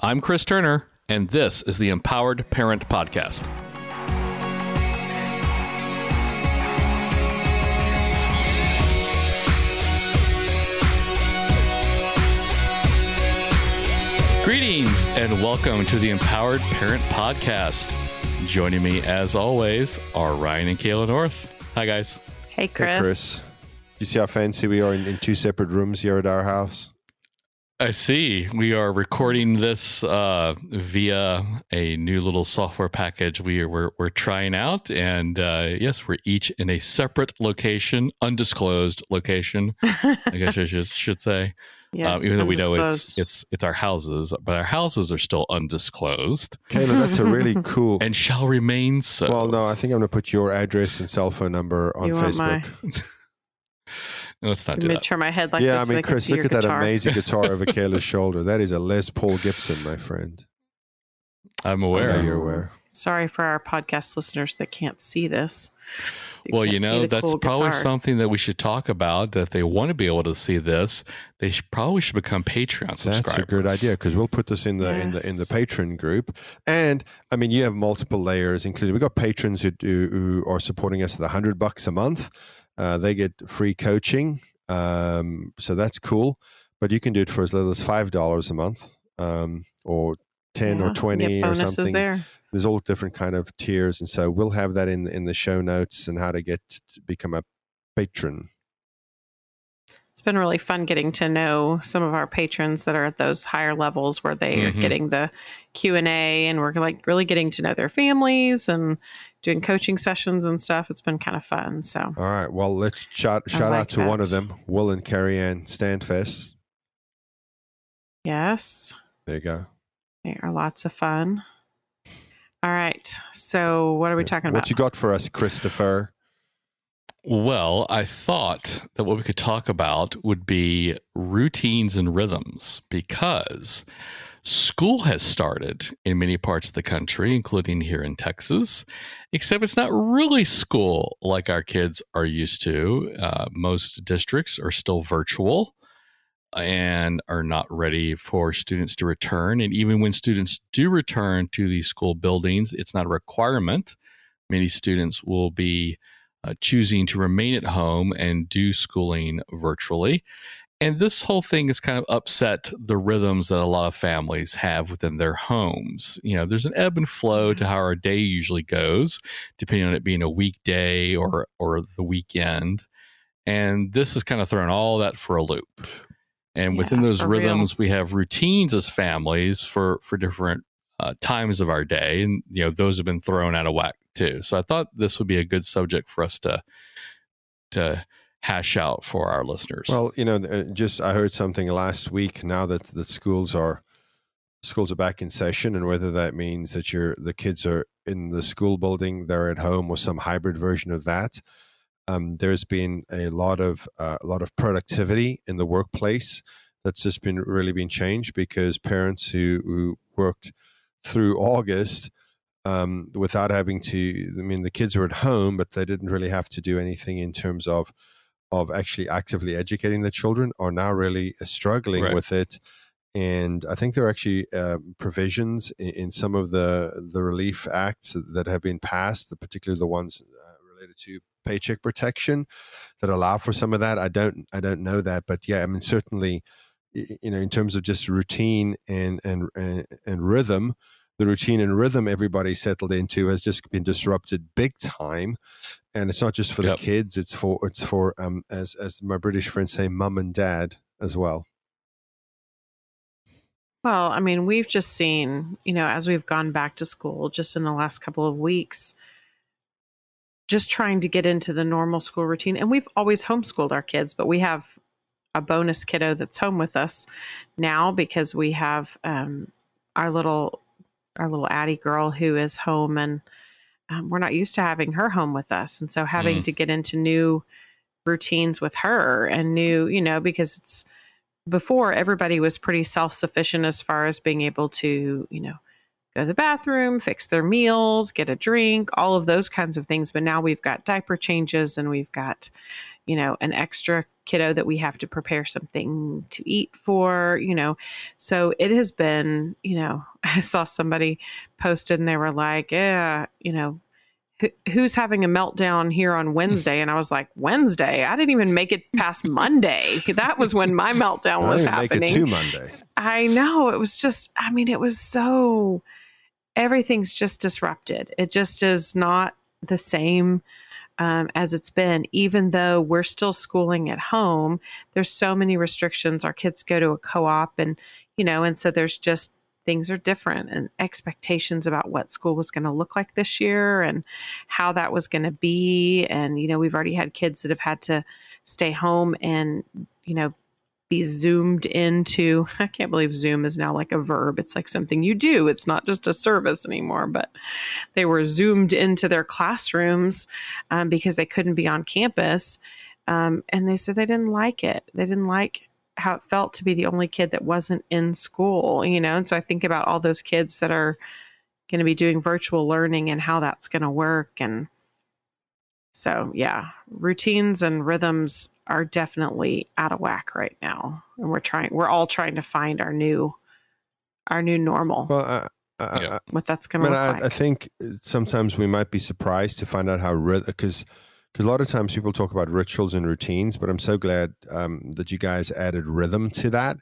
I'm Chris Turner, and this is the Empowered Parent Podcast. Greetings and welcome to the Empowered Parent Podcast. Joining me, as always, are Ryan and Kayla North. Hi, guys. Hey, Chris. Hey, Chris. You see how fancy we are in, in two separate rooms here at our house? I see. We are recording this uh, via a new little software package we are, we're, we're trying out. And uh, yes, we're each in a separate location, undisclosed location, I guess I should, should say. Yes, um, even though we know it's it's it's our houses, but our houses are still undisclosed Kayla, that's a really cool. and shall remain so. well, no, I think I'm going to put your address and cell phone number on You want my- Facebook. Let's not Let do me that. turn my head like yeah, this I mean, can Chris, look your at that amazing guitar over Kayla's shoulder. That is a Les Paul Gibson, my friend. I'm I aware. know you're aware. Sorry for our podcast listeners that can't see this. Well, you know, that's cool probably guitar. something that we should talk about. That if they want to be able to see this, they should, probably should become Patreon subscribers. That's a good idea because we'll put this in the in the in the patron group. And I mean, you have multiple layers, including we've got patrons who do, who are supporting us at the hundred bucks a month. Uh, they get free coaching, um, so that's cool. But you can do it for as little as five dollars a month, um, or ten Yeah, or twenty or something. there. There's all different kind of tiers, and so we'll have that in in the show notes and how to get to become a patron. It's been really fun getting to know some of our patrons that are at those higher levels where they are Mhm. getting the Q and A, and we're like really getting to know their families and doing coaching sessions and stuff. It's been kind of fun. So All right. Well, let's shout I shout like out to one of them, Will and Carrie Ann Standfest. yes, There you go. they are lots of fun. All right. So what are we talking what about? What you got for us, Christopher? Well, I thought that what we could talk about would be routines and rhythms because school has started in many parts of the country, including here in Texas, except it's not really school like our kids are used to. Uh, most districts are still virtual and are not ready for students to return. And even when students do return to these school buildings, it's not a requirement. Many students will be uh, choosing to remain at home and do schooling virtually. And this whole thing has kind of upset the rhythms that a lot of families have within their homes. You know, there's an ebb and flow to how our day usually goes, depending on it being a weekday or or the weekend. And this has kind of thrown all that for a loop. And Yeah, within those for real. rhythms, we have routines as families for for different uh, times of our day, and you know those have been thrown out of whack too. So I thought this would be a good subject for us to to hash out for our listeners. Well, you know, uh, just I heard something last week. Now that the schools are schools are back in session, and whether that means that you're the kids are in the school building, they're at home, or some hybrid version of that. Um, there's been a lot of uh, a lot of productivity in the workplace that's just been really been changed because parents who, who worked through August um, without having to. I mean, the kids were at home, but they didn't really have to do anything in terms of of actually actively educating the children are now really uh, struggling Right. with it. And I think there are actually uh, provisions in, in some of the the relief acts that have been passed, particularly the ones uh, related to paycheck protection, that allow for some of that. I don't I don't know that, but yeah, I mean certainly, you know, in terms of just routine and and and, and rhythm, the routine and rhythm everybody settled into has just been disrupted big time and it's not just for Yep. the kids it's for it's for um as as my british friends say mum and dad as well Well, I mean, we've just seen, you know, as we've gone back to school just in the last couple of weeks, just trying to get into the normal school routine. And we've always homeschooled our kids, but we have a bonus kiddo that's home with us now because we have um, our little our little Addie girl who is home and um, we're not used to having her home with us. And so having Mm. to get into new routines with her and new, you know, because it's before everybody was pretty self-sufficient as far as being able to, you know, go to the bathroom, fix their meals, get a drink, all of those kinds of things. But now we've got diaper changes and we've got, you know, an extra kiddo that we have to prepare something to eat for, you know. So it has been, you know, I saw somebody posted and they were like, yeah, you know, who's having a meltdown here on Wednesday? And I was like, Wednesday? I didn't even make it past Monday. That was when my meltdown was happening. To Monday. I know. It was just, I mean, it was so, everything's just disrupted. It just is not the same um, as it's been, even though we're still schooling at home. There's so many restrictions. Our kids go to a co op, and, you know, and so there's just things are different and expectations about what school was going to look like this year and how that was going to be. And, you know, we've already had kids that have had to stay home and, you know, be zoomed into. I can't believe zoom is now like a verb. It's like something you do. It's not just a service anymore but they were zoomed into their classrooms um, because they couldn't be on campus. Um, and they said they didn't like it. They didn't like how it felt to be the only kid that wasn't in school you know? And so i think about all those kids that are going to be doing virtual learning and how that's going to work and so yeah routines and rhythms are definitely out of whack right now, and we're trying. We're all trying to find our new, our new normal. Well, I, I, yeah. what that's going to look I, like. I think sometimes we might be surprised to find out how because because a lot of times people talk about rituals and routines, but I'm so glad um, that you guys added rhythm to that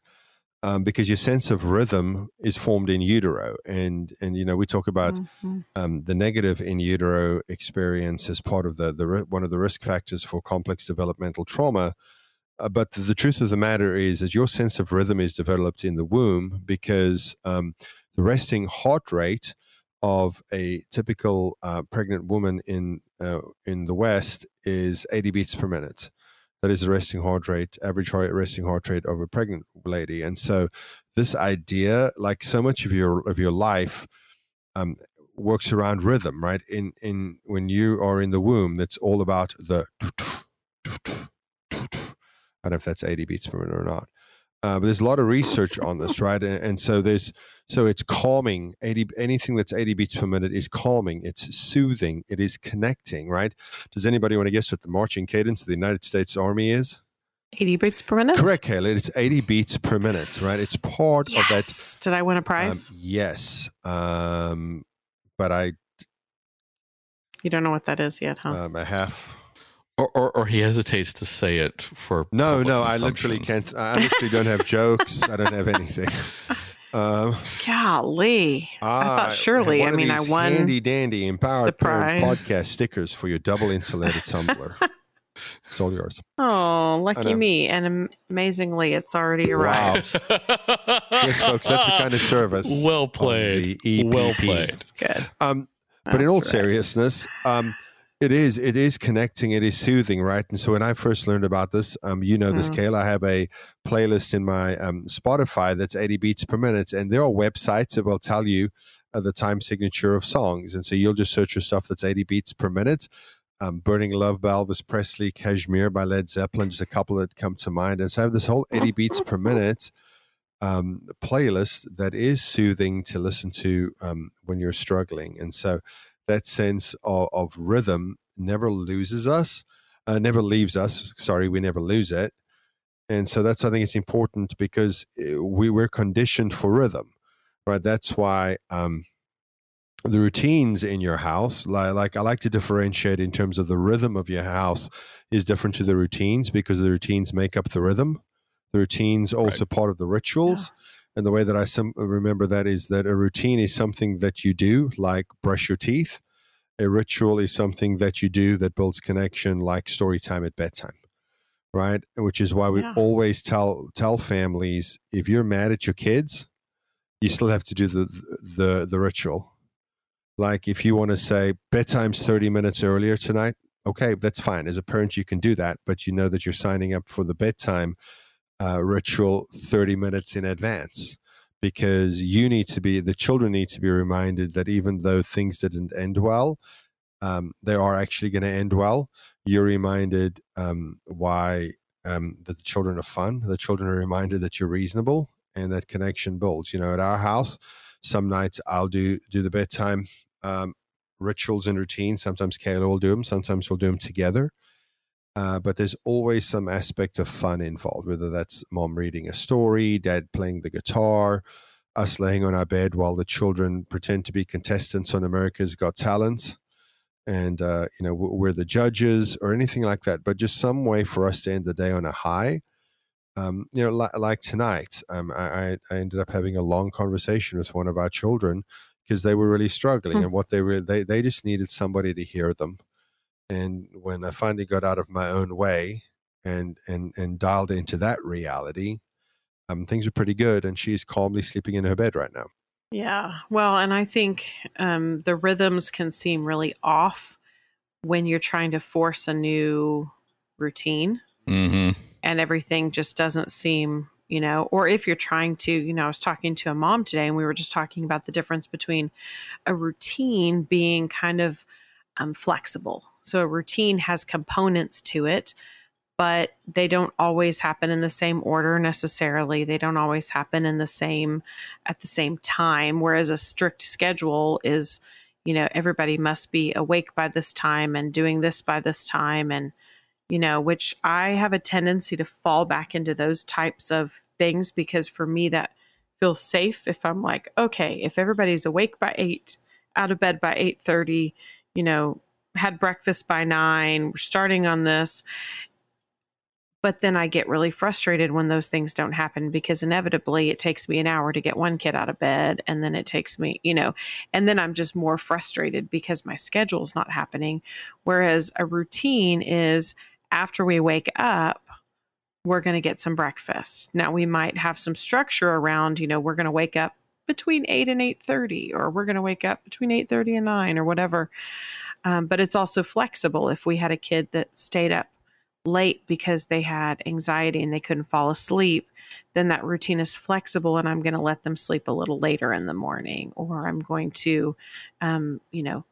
um, because your sense of rhythm is formed in utero, and and you know we talk about mm-hmm. um, the negative in utero experience as part of the the one of the risk factors for complex developmental trauma. Uh, but the truth of the matter is that your sense of rhythm is developed in the womb because um, the resting heart rate of a typical uh, pregnant woman in uh, in the West is 80 beats per minute that is the resting heart rate, average heart, resting heart rate of a pregnant lady. And so, this idea, like so much of your of your life, um, works around rhythm, right? In in when you are in the womb, that's all about the. I don't know if that's 80 beats per minute or not. Uh, but there's a lot of research on this, right? And, and, so there's so it's calming. 80 anything that's 80 beats per minute is calming. It's soothing. It is connecting, right? Does anybody want to guess what the marching cadence of the United States Army is? 80 beats per minute. Correct, Kayla. It's 80 beats per minute, right? It's part yes. of that. Did I win a prize? Um, yes, um, but I. You don't know what that is yet, huh? Um, a half or, or, or, he hesitates to say it for no no i literally can't i literally don't have jokes. I don't have anything. Um, golly. I thought surely i mean i won handy dandy empowered parent podcast stickers for your double insulated tumbler. It's all yours. Oh lucky me. And amazingly it's already arrived. Wow. yes folks that's the kind of service well played. Well played. It's good. Um, but in all right. seriousness um, it is. It is connecting. It is soothing, right? And so when I first learned about this, um, you know this, mm. Kayla, I have a playlist in my um, Spotify that's 80 beats per minute, and there are websites that will tell you uh, the time signature of songs, and so you'll just search for stuff that's 80 beats per minute. Um, Burning Love by Elvis Presley, Kashmir by Led Zeppelin, just a couple that come to mind. And so I have this whole 80 beats per minute um, playlist that is soothing to listen to um, when you're struggling. And so that sense of, of rhythm never loses us, uh, never leaves us. Sorry, we never lose it. And so that's, I think it's important because eh, we were conditioned for rhythm, right? That's why um, the routines in your house, like, like I like to differentiate in terms of the rhythm of your house is different to the routines because the routines make up the rhythm. The routines also right. part of the rituals. Yeah. And the way that I some, remember that is that a routine is something that you do, like brush your teeth. A ritual is something that you do that builds connection, like story time at bedtime, right? Which is why we yeah. always tell tell families if you're mad at your kids, you still have to do the the the ritual. Like if you want to say bedtime's thirty minutes earlier tonight, okay, that's fine. As a parent, you can do that, but you know that you're signing up for the bedtime uh, ritual 30 minutes in advance because you need to be the children need to be reminded that even though things didn't end well um, they are actually going to end well. You're reminded um, why um, that the children are fun the children are reminded that you're reasonable and that connection builds. You know at our house some nights i'll do do the bedtime um, rituals and routines. Sometimes kayla will do them sometimes we'll do them together Uh, but there's always some aspect of fun involved, whether that's mom reading a story, dad playing the guitar, us laying on our bed while the children pretend to be contestants on America's Got Talent, and uh, you know we're the judges or anything like that. But just some way for us to end the day on a high. Um, you know, li- like tonight, um, I, I ended up having a long conversation with one of our children because they were really struggling, Hmm. and what they were they they just needed somebody to hear them and when I finally got out of my own way and and and dialed into that reality, um, things are pretty good, and she's calmly sleeping in her bed right now. Yeah. Well, and I think um, the rhythms can seem really off when you're trying to force a new routine hmm and everything just doesn't seem, you know, or if you're trying to, you know, I was talking to a mom today and we were just talking about the difference between a routine being kind of um, flexible. So a routine has components to it, but they don't always happen in the same order necessarily. They don't always happen in the same at the same time. Whereas a strict schedule is, you know, everybody must be awake by this time and doing this by this time and you know, which I have a tendency to fall back into those types of things because for me that feels safe if I'm like, okay, if everybody's awake by 8, out of bed by 8:30, you know, had breakfast by 9, we're starting on this. But then I get really frustrated when those things don't happen because inevitably it takes me an hour to get one kid out of bed and then it takes me, you know, and then I'm just more frustrated because my schedule's not happening. Whereas a routine is after we wake up we're going to get some breakfast. Now we might have some structure around you know we're going to wake up between 8 and 8.30 or we're going to wake up between 8.30 and 9 or whatever um, but it's also flexible if we had a kid that stayed up late because they had anxiety and they couldn't fall asleep then that routine is flexible and i'm going to let them sleep a little later in the morning or i'm going to um, you know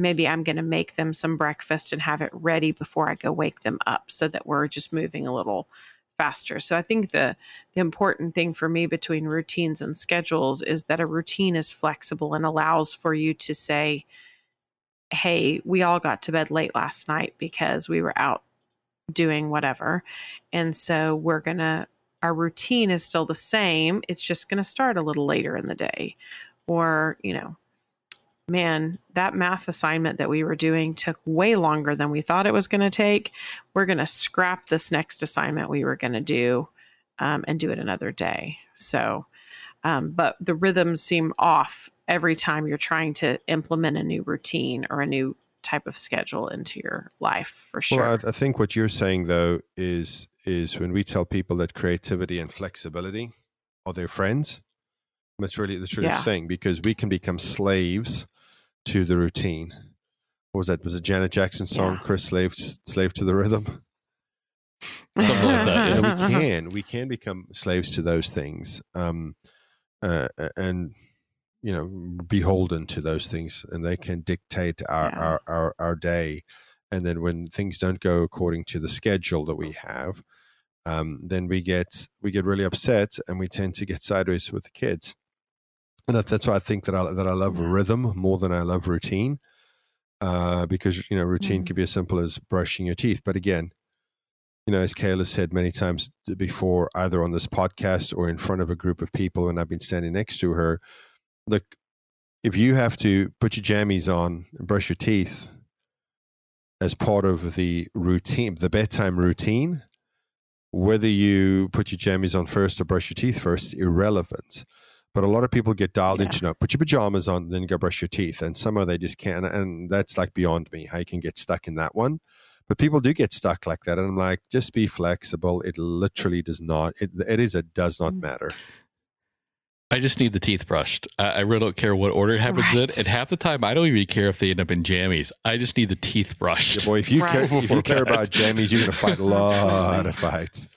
maybe I'm going to make them some breakfast and have it ready before I go wake them up so that we're just moving a little faster. So I think the the important thing for me between routines and schedules is that a routine is flexible and allows for you to say hey, we all got to bed late last night because we were out doing whatever. And so we're going to our routine is still the same. It's just going to start a little later in the day. Or, you know, man, that math assignment that we were doing took way longer than we thought it was going to take. We're going to scrap this next assignment we were going to do um, and do it another day. So, um, but the rhythms seem off every time you're trying to implement a new routine or a new type of schedule into your life for sure. Well, I, I think what you're saying though is is when we tell people that creativity and flexibility are their friends. That's really that's really Yeah. saying because we can become slaves to the routine. What was that? Was it Janet Jackson song? Yeah. Chris slave slave to the rhythm. Something like that, you know, we can we can become slaves to those things, um, uh, and you know, beholden to those things, and they can dictate our, Yeah. our our our day. And then when things don't go according to the schedule that we have, um, then we get we get really upset, and we tend to get sideways with the kids. And that's why I think that I that I love rhythm more than I love routine, uh, because you know routine Mm. can be as simple as brushing your teeth. But again, you know, as Kayla said many times before, either on this podcast or in front of a group of people when I've been standing next to her, look, if you have to put your jammies on and brush your teeth as part of the routine, the bedtime routine, whether you put your jammies on first or brush your teeth first, irrelevant. But a lot of people get dialed Yeah. into no, put your pajamas on, then go brush your teeth. And somehow they just can't. And that's like beyond me how you can get stuck in that one. But people do get stuck like that. And I'm like, just be flexible. It literally does not, it, it is it does not Mm. matter. I just need the teeth brushed. I, I really don't care what order it happens Right. in. And half the time, I don't even care if they end up in jammies. I just need the teeth brushed. Yeah, boy, if you, care, if you care about jammies, you're going to fight a lot of fights.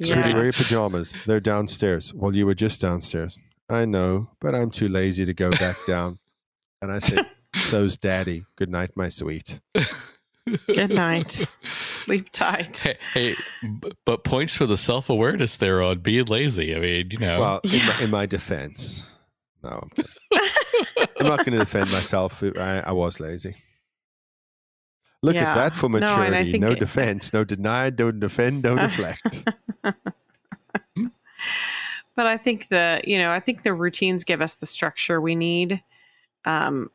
Sweetie, where are your pajamas? They're downstairs. Well, you were just downstairs. I know, but I'm too lazy to go back down. And I said, So's daddy. Good night, my sweet. Good night. Sleep tight. Hey, hey, but points for the self awareness there on being lazy. I mean, you know, Well, in, Yeah. my, in my defense, no, I'm, kidding. I'm not going to defend myself. I, I was lazy. Look Yeah. at that for No, and I maturity. think No, it- defense, no deny, don't defend, don't deflect. but I think the you know I think the routines give us the structure we need, um,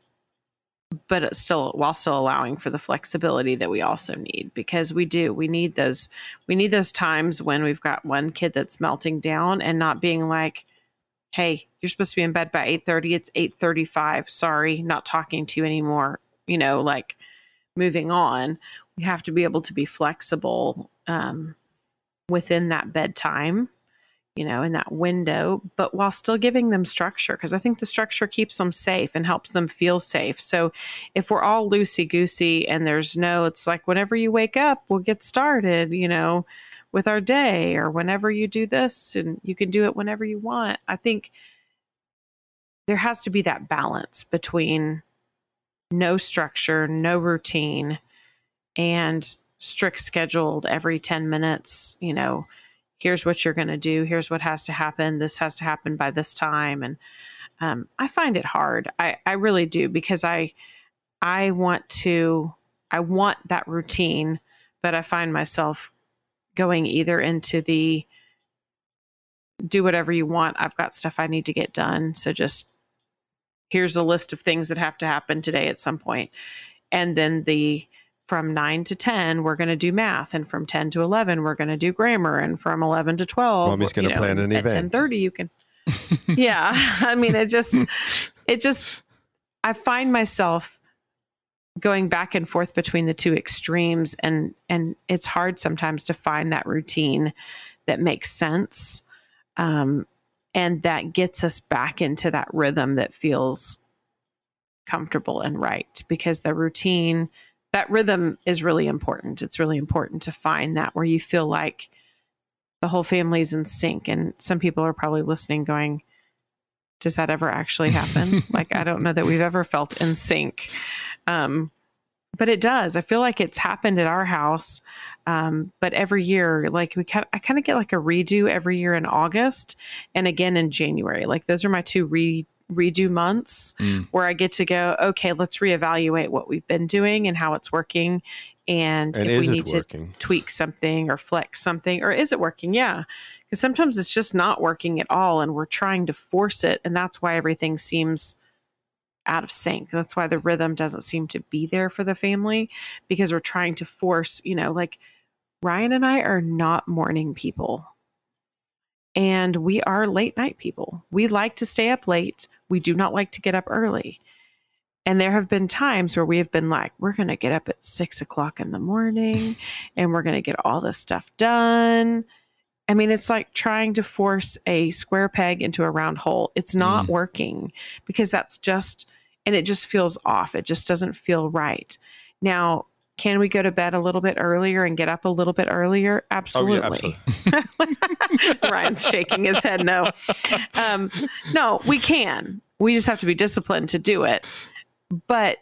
but still while still allowing for the flexibility that we also need because we do we need those we need those times when we've got one kid that's melting down and not being like, hey, you're supposed to be in bed by eight thirty. It's eight thirty five. Sorry, not talking to you anymore. You know, like moving on. We have to be able to be flexible um, within that bedtime you know, in that window, but while still giving them structure, because I think the structure keeps them safe and helps them feel safe. So if we're all loosey goosey and there's no, it's like whenever you wake up, we'll get started, you know, with our day, or whenever you do this and you can do it whenever you want. I think there has to be that balance between no structure, no routine, and strict scheduled every 10 minutes, you know here's what you're going to do here's what has to happen this has to happen by this time and um, i find it hard. I, I really do because i i want to i want that routine but i find myself going either into the do whatever you want i've got stuff i need to get done so just here's a list of things that have to happen today at some point. And then the from 9 to 10 we're going to do math and from 10 to 11 we're going to do grammar and from 11 to 12 Mommy's you gonna plan an at event. 10:30 you can yeah i mean it just it just i find myself going back and forth between the two extremes and and it's hard sometimes to find that routine that makes sense um and that gets us back into that rhythm that feels comfortable and right because the routine that rhythm is really important. It's really important to find that where you feel like the whole family's in sync and some people are probably listening going does that ever actually happen? Like i don't know that we've ever felt in sync. Um, but it does. I feel like it's happened at our house um, but every year like we kind i kind of get like a redo every year in august and again in january. Like those are my two re- redo months Mm. where i get to go okay let's reevaluate what we've been doing and how it's working. And, and if we need to tweak something or flex something or is it working? Yeah. Because sometimes it's just not working at all and we're trying to force it and that's why everything seems out of sync. That's why the rhythm doesn't seem to be there for the family because we're trying to force you know like ryan and i are not morning people and we are late night people we like to stay up late we do not like to get up early and there have been times where we have been like, we're going to get up at six o'clock in the morning and we're going to get all this stuff done. I mean, it's like trying to force a square peg into a round hole. It's not Mm. working because that's just, and it just feels off. It just doesn't feel right. Now, can we go to bed a little bit earlier and get up a little bit earlier? Absolutely. Oh, yeah, absolutely. Ryan's shaking his head no. Um, no, we can. We just have to be disciplined to do it. But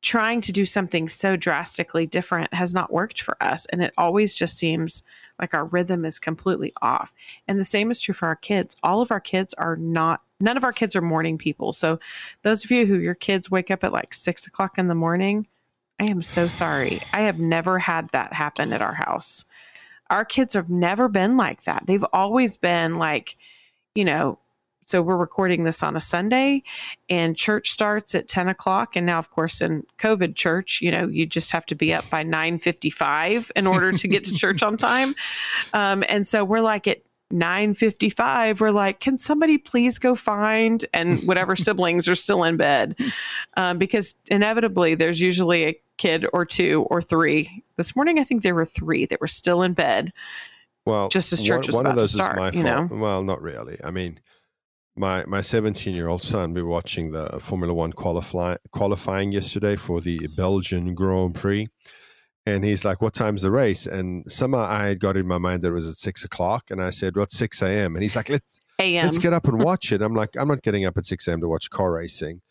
trying to do something so drastically different has not worked for us. And it always just seems like our rhythm is completely off. And the same is true for our kids. All of our kids are not, none of our kids are morning people. So those of you who your kids wake up at like six o'clock in the morning, I am so sorry. I have never had that happen at our house. Our kids have never been like that. They've always been like, you know, so we're recording this on a Sunday and church starts at 10 o'clock. And now, of course, in COVID church, you know, you just have to be up by 9.55 in order to get to church on time. Um, and so we're like at 9.55, we're like, can somebody please go find and whatever siblings are still in bed? Um, because inevitably there's usually a kid or two or three. This morning, I think there were three that were still in bed. Well, Just as church one, was one of about to those start, is my you fault. know? Well, not really. I mean, my my 17 year old son. We were watching the Formula One qualify, qualifying yesterday for the Belgian Grand Prix, and he's like, "What time's the race?" And somehow I had got in my mind that it was at six o'clock, and I said, "What 6 a.m.?" And he's like, "Let's let's get up and watch it." I'm like, "I'm not getting up at 6 a.m. to watch car racing."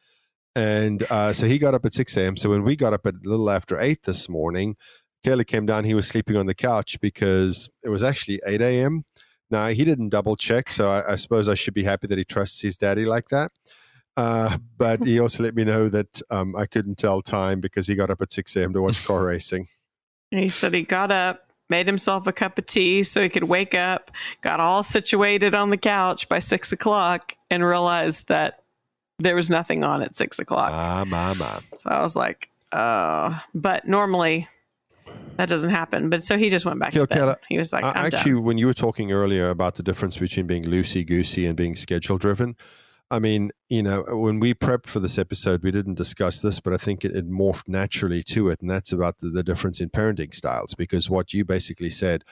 And uh, so he got up at 6 a.m. So when we got up at a little after 8 this morning, Kelly came down. He was sleeping on the couch because it was actually 8 a.m. Now, he didn't double check. So I, I suppose I should be happy that he trusts his daddy like that. Uh, but he also let me know that um, I couldn't tell time because he got up at 6 a.m. to watch car racing. He said he got up, made himself a cup of tea so he could wake up, got all situated on the couch by six o'clock, and realized that there was nothing on at six o'clock. Ah, my, my. So I was like, uh, but normally that doesn't happen. But so he just went back Kill to bed. Killer, he was like, I- actually, done. when you were talking earlier about the difference between being loosey goosey and being schedule driven, I mean, you know, when we prepped for this episode, we didn't discuss this, but I think it, it morphed naturally to it, and that's about the, the difference in parenting styles. Because what you basically said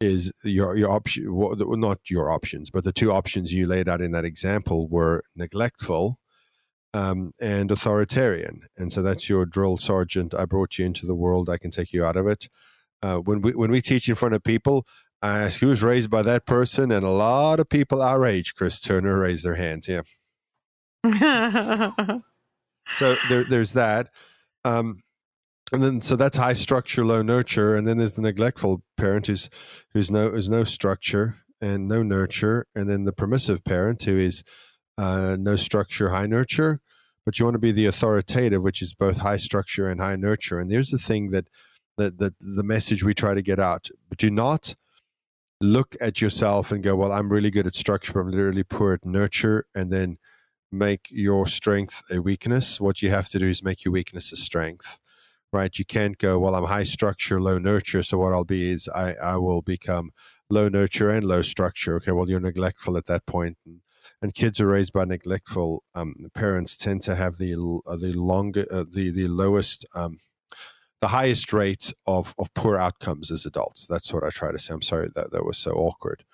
is your your option, well, not your options, but the two options you laid out in that example were neglectful um, and authoritarian. And so that's your drill sergeant. I brought you into the world. I can take you out of it. Uh, when we when we teach in front of people, I ask who's raised by that person, and a lot of people our age, Chris Turner, raise their hands. Yeah. So there, there's that. Um, and then so that's high structure, low nurture, and then there's the neglectful parent who's who's no who's no structure and no nurture, and then the permissive parent who is uh, no structure, high nurture. But you want to be the authoritative, which is both high structure and high nurture. And there's the thing that that, that the message we try to get out. But do not look at yourself and go, "Well, I'm really good at structure, but I'm literally poor at nurture," and then make your strength a weakness. What you have to do is make your weakness a strength, right? You can't go, well, I'm high structure, low nurture. So what I'll be is I, I will become low nurture and low structure. Okay, well, you're neglectful at that point. And, and kids are raised by neglectful um, parents tend to have the uh, the longer uh, the the lowest um, the highest rates of of poor outcomes as adults. That's what I try to say. I'm sorry that that was so awkward.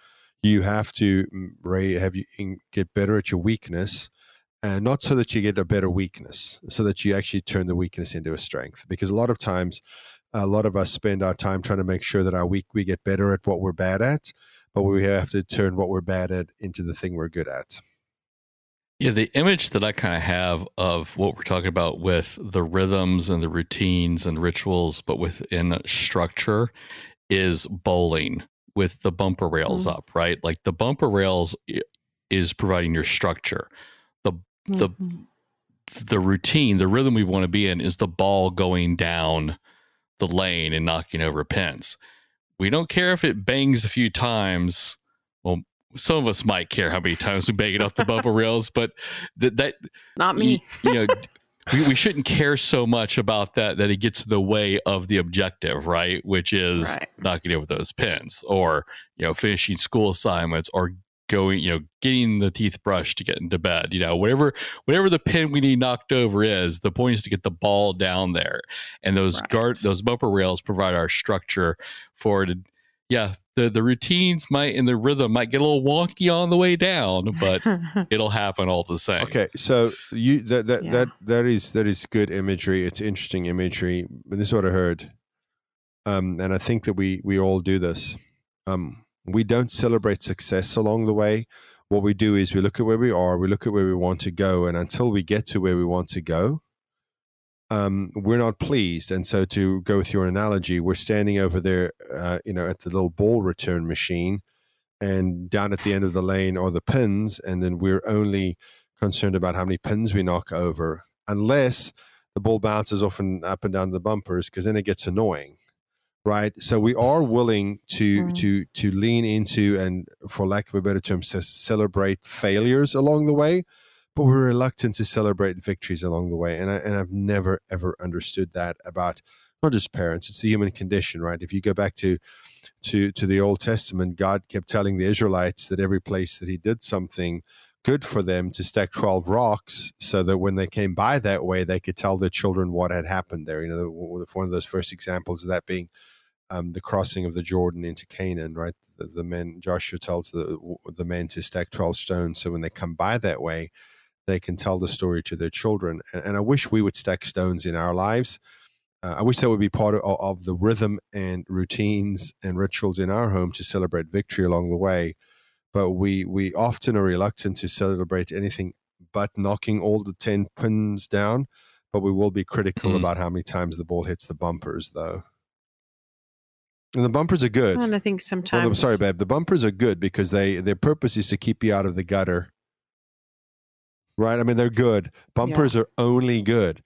You have to mm, have you get better at your weakness and not so that you get a better weakness, so that you actually turn the weakness into a strength. Because a lot of times, a lot of us spend our time trying to make sure that our weak we get better at what we're bad at, but we have to turn what we're bad at into the thing we're good at. Yeah, the image that I kind of have of what we're talking about with the rhythms and the routines and rituals, but within structure, is bowling with the bumper rails Mm. up, right? Like the bumper rails is providing your structure. the- Mhm. The routine, the rhythm we want to be in is the ball going down the lane and knocking over pins. We don't care if it bangs a few times. Well, some of us might care how many times we bang it off the bumper rails, but that that not me. you, you know we, we shouldn't care so much about that that it gets in the way of the objective right which is Right. knocking over those pins or you know finishing school assignments or going you know getting the teeth brushed to get into bed you know whatever whatever the pin we need knocked over is the point is to get the ball down there and those Right. guard those bumper rails provide our structure for it yeah the the routines might and the rhythm might get a little wonky on the way down but it'll happen all the same Okay, so you that that Yeah. that that is that is good imagery. It's interesting imagery. But this is what I heard, um, and I think that we we all do this. Um, we don't celebrate success along the way. What we do is we look at where we are, we look at where we want to go, and until we get to where we want to go, um, we're not pleased. And so, to go with your analogy, we're standing over there, uh, you know, at the little ball return machine, and down at the end of the lane are the pins, and then we're only concerned about how many pins we knock over, unless the ball bounces off and up and down the bumpers, because then it gets annoying, right? So we are willing to Mm. to to lean into and, for lack of a better term, ce- celebrate failures along the way, but we're reluctant to celebrate victories along the way. And I, and I've never ever understood that about not just parents; it's the human condition, right? If you go back to to to the Old Testament, God kept telling the Israelites that every place that He did something good for them to stack 12 rocks so that when they came by that way, they could tell their children what had happened there. You know, the- one of those first examples of that being um, the crossing of the Jordan into Canaan, right? The, the men, Joshua tells the, the men to stack 12 stones. So when they come by that way, they can tell the story to their children. And, and I wish we would stack stones in our lives. Uh, I wish that would be part of, of the rhythm and routines and rituals in our home to celebrate victory along the way but we we often are reluctant to celebrate anything but knocking all the 10 pins down but we will be critical Mm. about how many times the ball hits the bumpers though and the bumpers are good and I think sometimes. I'm sorry babe the bumpers are good because they their purpose is to keep you out of the gutter right? I mean, they're good. Bumpers yeah. are only good.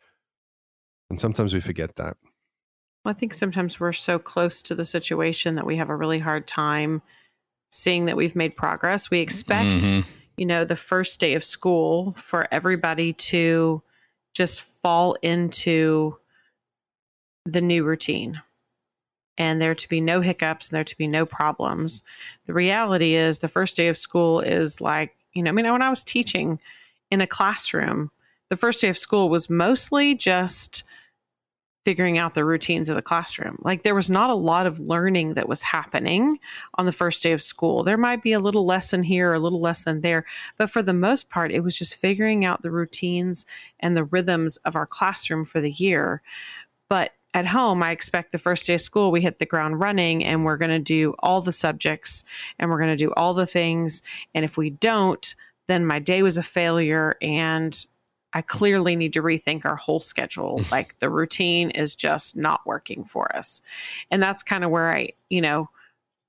And sometimes we forget that. Well, I think sometimes we're so close to the situation that we have a really hard time seeing that we've made progress. We expect, mm-hmm. you know, the first day of school for everybody to just fall into the new routine and there to be no hiccups and there to be no problems. The reality is the first day of school is like, you know, I mean, when I was teaching in a classroom, the first day of school was mostly just figuring out the routines of the classroom. Like there was not a lot of learning that was happening on the first day of school. There might be a little lesson here, a little lesson there, but for the most part, it was just figuring out the routines and the rhythms of our classroom for the year. But at home, I expect the first day of school, we hit the ground running and we're going to do all the subjects and we're going to do all the things. And if we don't, then my day was a failure and I clearly need to rethink our whole schedule. like the routine is just not working for us. And that's kind of where I, you know,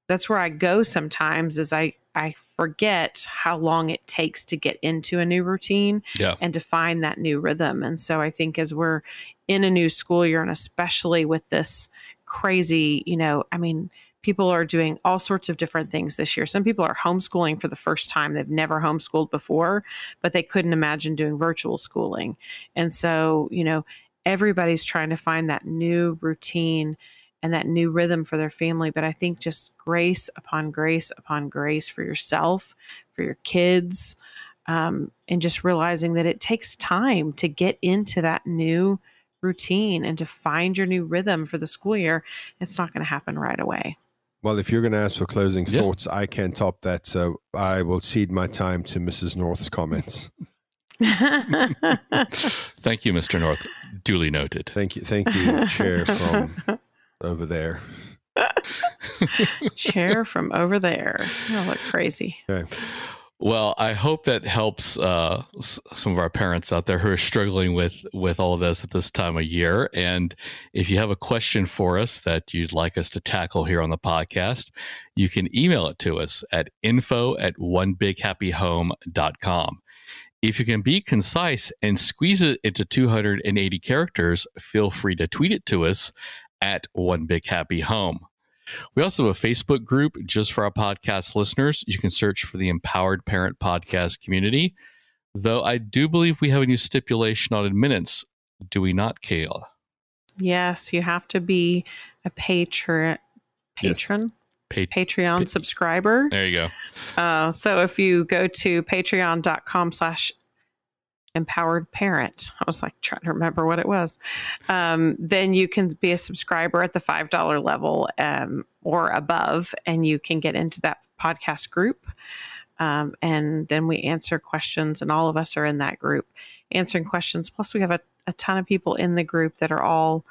that's where I go sometimes is I I forget how long it takes to get into a new routine yeah. and to find that new rhythm. And so I think as we're in a new school year and especially with this crazy, you know, I mean, people are doing all sorts of different things this year. Some people are homeschooling for the first time. They've never homeschooled before, but they couldn't imagine doing virtual schooling. And so, you know, everybody's trying to find that new routine and that new rhythm for their family. But I think just grace upon grace upon grace for yourself, for your kids, um, and just realizing that it takes time to get into that new routine and to find your new rhythm for the school year. It's not going to happen right away. Well, if you're going to ask for closing yeah. thoughts, I can top that. So I will cede my time to Mrs. North's comments. Thank you, Mr. North. Duly noted. Thank you. Thank you, Chair from over there. Chair from over there. Oh, you look crazy. Okay. Well, I hope that helps uh, some of our parents out there who are struggling with with all of this at this time of year. And if you have a question for us that you'd like us to tackle here on the podcast, you can email it to us at info at onebighappyhome.com. If you can be concise and squeeze it into 280 characters, feel free to tweet it to us at One Big Happy Home. We also have a Facebook group just for our podcast listeners. You can search for the Empowered Parent Podcast community. Though I do believe we have a new stipulation on admittance, do we not, Kayla? Yes, you have to be a patron. Patron. Yes. Pa- Patreon pa- subscriber. There you go. Uh, so if you go to patreon.com slash empowered parent. I was like trying to remember what it was. Um, then you can be a subscriber at the five dollar level um, or above and you can get into that podcast group. Um, and then we answer questions and all of us are in that group answering questions. Plus we have a, a ton of people in the group that are all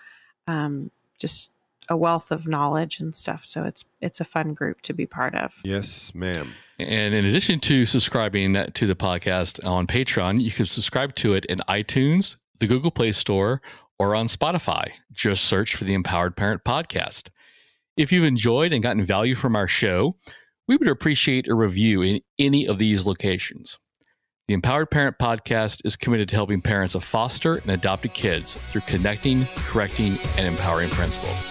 um, just a wealth of knowledge and stuff. So it's it's a fun group to be part of. Yes, ma'am. And in addition to subscribing to the podcast on Patreon, you can subscribe to it in iTunes, the Google Play Store, or on Spotify. Just search for the Empowered Parent Podcast. If you've enjoyed and gotten value from our show, we would appreciate a review in any of these locations. The Empowered Parent Podcast is committed to helping parents of foster and adopted kids through connecting, correcting, and empowering principles.